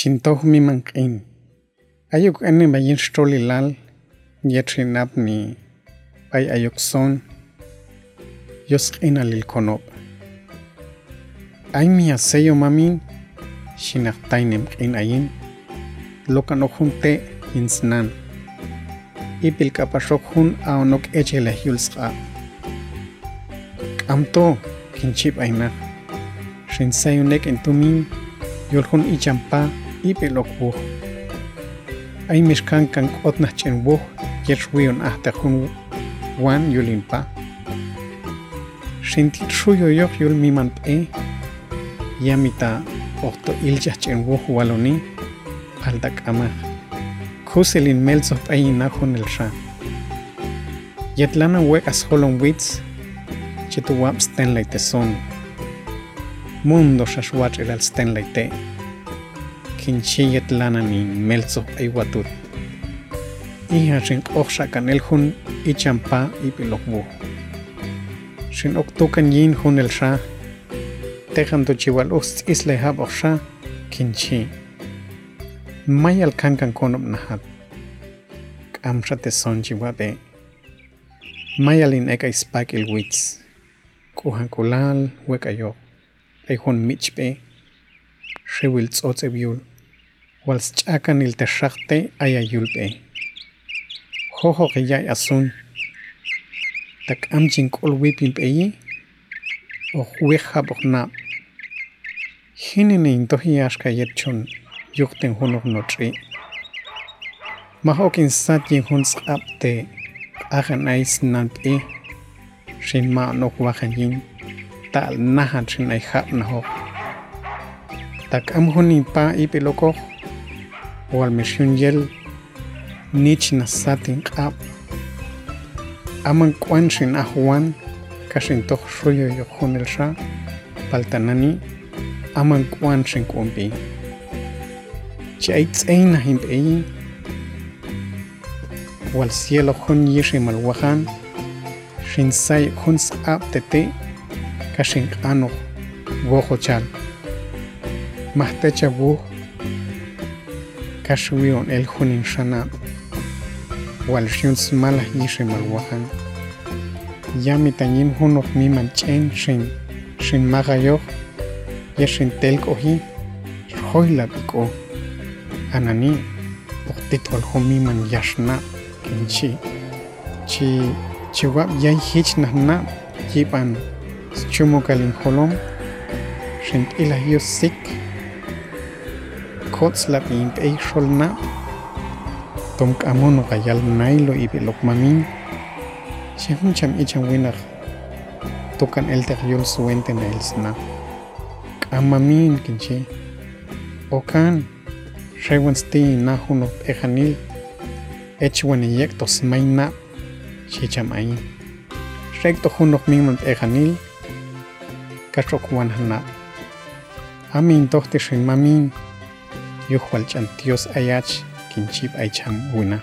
chintoh mi manq'in ayuk ene bayin xtrolilal yetrinab ni ay ayuk son yosq'in alil konob. Ay mi aseyo mamin xinaqtay nemq'in ayin lokan ojunte insnan. Ipil kapaxok jun aonok echele yulsqa k'amto kinchip aynak xinsayunek entumin yoljun ichampa ipil okbuj ay mixkan kan k'ot najch'enbuj yerxwiyon ajta jun wan yulimpa xintit xuyoyoq yul miman p'e yamita ojto iljaj ch'enbuj waloni palta k'amaj kuselin melso p'ayina jun el xa yetlana wekas jolon witz chituwab stenlay teson mundo xaxwach ilal stenlay kinchiyatlanami melso aywatut iha shin oksha kanel hun ichampa ipilokbu shin oktukan yin hun el sha tejan tu chiwal ust isle hab oksha kinchi mayal kankan konop nahat kamsha te son chiwate mayalin eka ispak ilwitz kuhan kulal wekayok ayhun michpe xiwil tzotzeb'iul walsch'akanil texxajtej ayayulb'ej jo'joj qiyay asun. Tak'am chink'ul wipinp'eyi ojwij jaab'oj naab' jinij nintoj yaxkaye' chun yuqtin junoj notz'i' maj ok'insat yin jun tz'aab' te q'ajanay sinanp'ij xinma'noj wajayin ta'alnajan xinay jaab' najoj tak'am jun inpa ipilokoj wal mixyun yel nich nasat inq'ab' aman k'wan xin aj wan kaxin toj xuyoyoq jun el xa paltanani aman k'wan tz'ey naj inb'eyi wal cielo jun yix imalwajan xin say jun tz'ab' tete kaxin q'anoj wojo chal wuj kaxwion el jun inxanab' wal xyun smalaj yix imalwajan yami tanyin junoj miman ch'en xin xin maqayoq yex xin telk'oji rjoyla b'ik'o anani jun miman yaxnab' kinchi chi chiwab yay hich chumukal injolom xin t'ilaj yus sik kotz la b'inb'ey xolnab' tom k'amon uqayal naylo ib'ilok mamin chi jun cham ichan winaj tukan el taq yul suwente na el kinchi okan xewan sti na jun b'ejanil echwan yek tosmay nab' chicham ayin recto junoj minman b'ejanil kaxok wan janab' amin tojti xin mamin yuj wal ch'antios ayach kinchib aycham wina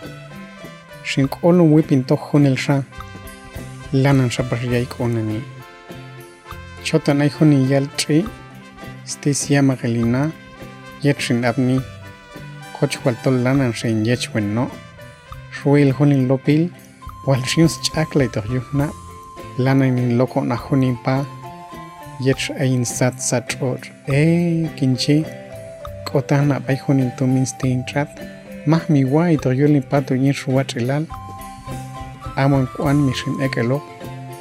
xin k'olon wipin toj jun el xa lanan xapax yay k'onani chotan ay jun iyal ch'i stis yama qelina yet xin abni. Koch wal tol lanan xin yech wen no ruil jun in lopil wal xius ch'aklay toj yujna lanan in loko na jun pa. Yech ayin sat sat or e kinchi k'otaj nap'ay jun intumintztin rat maj miwa' itoyol nipat uñil xuwa ch'ilal awan k'uan mixin'ek eloj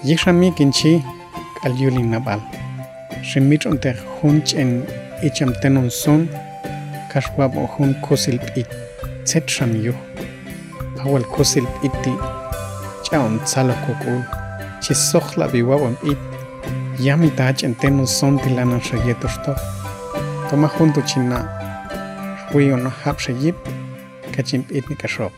yej xamij kinchi k'alyol innab'al ximich'ontej jun ch'en ichamten unsun kaxwab' jun kusil p'it tzet xamyuj awal kusil p'iti ch'aontzaloj kuk'ul chisoj la biwab' p'it yaj mita'an ch'enten sun tilan anxayet oxtoj toma junto china ruiyo no jab xayib kachin b'it nikaxoq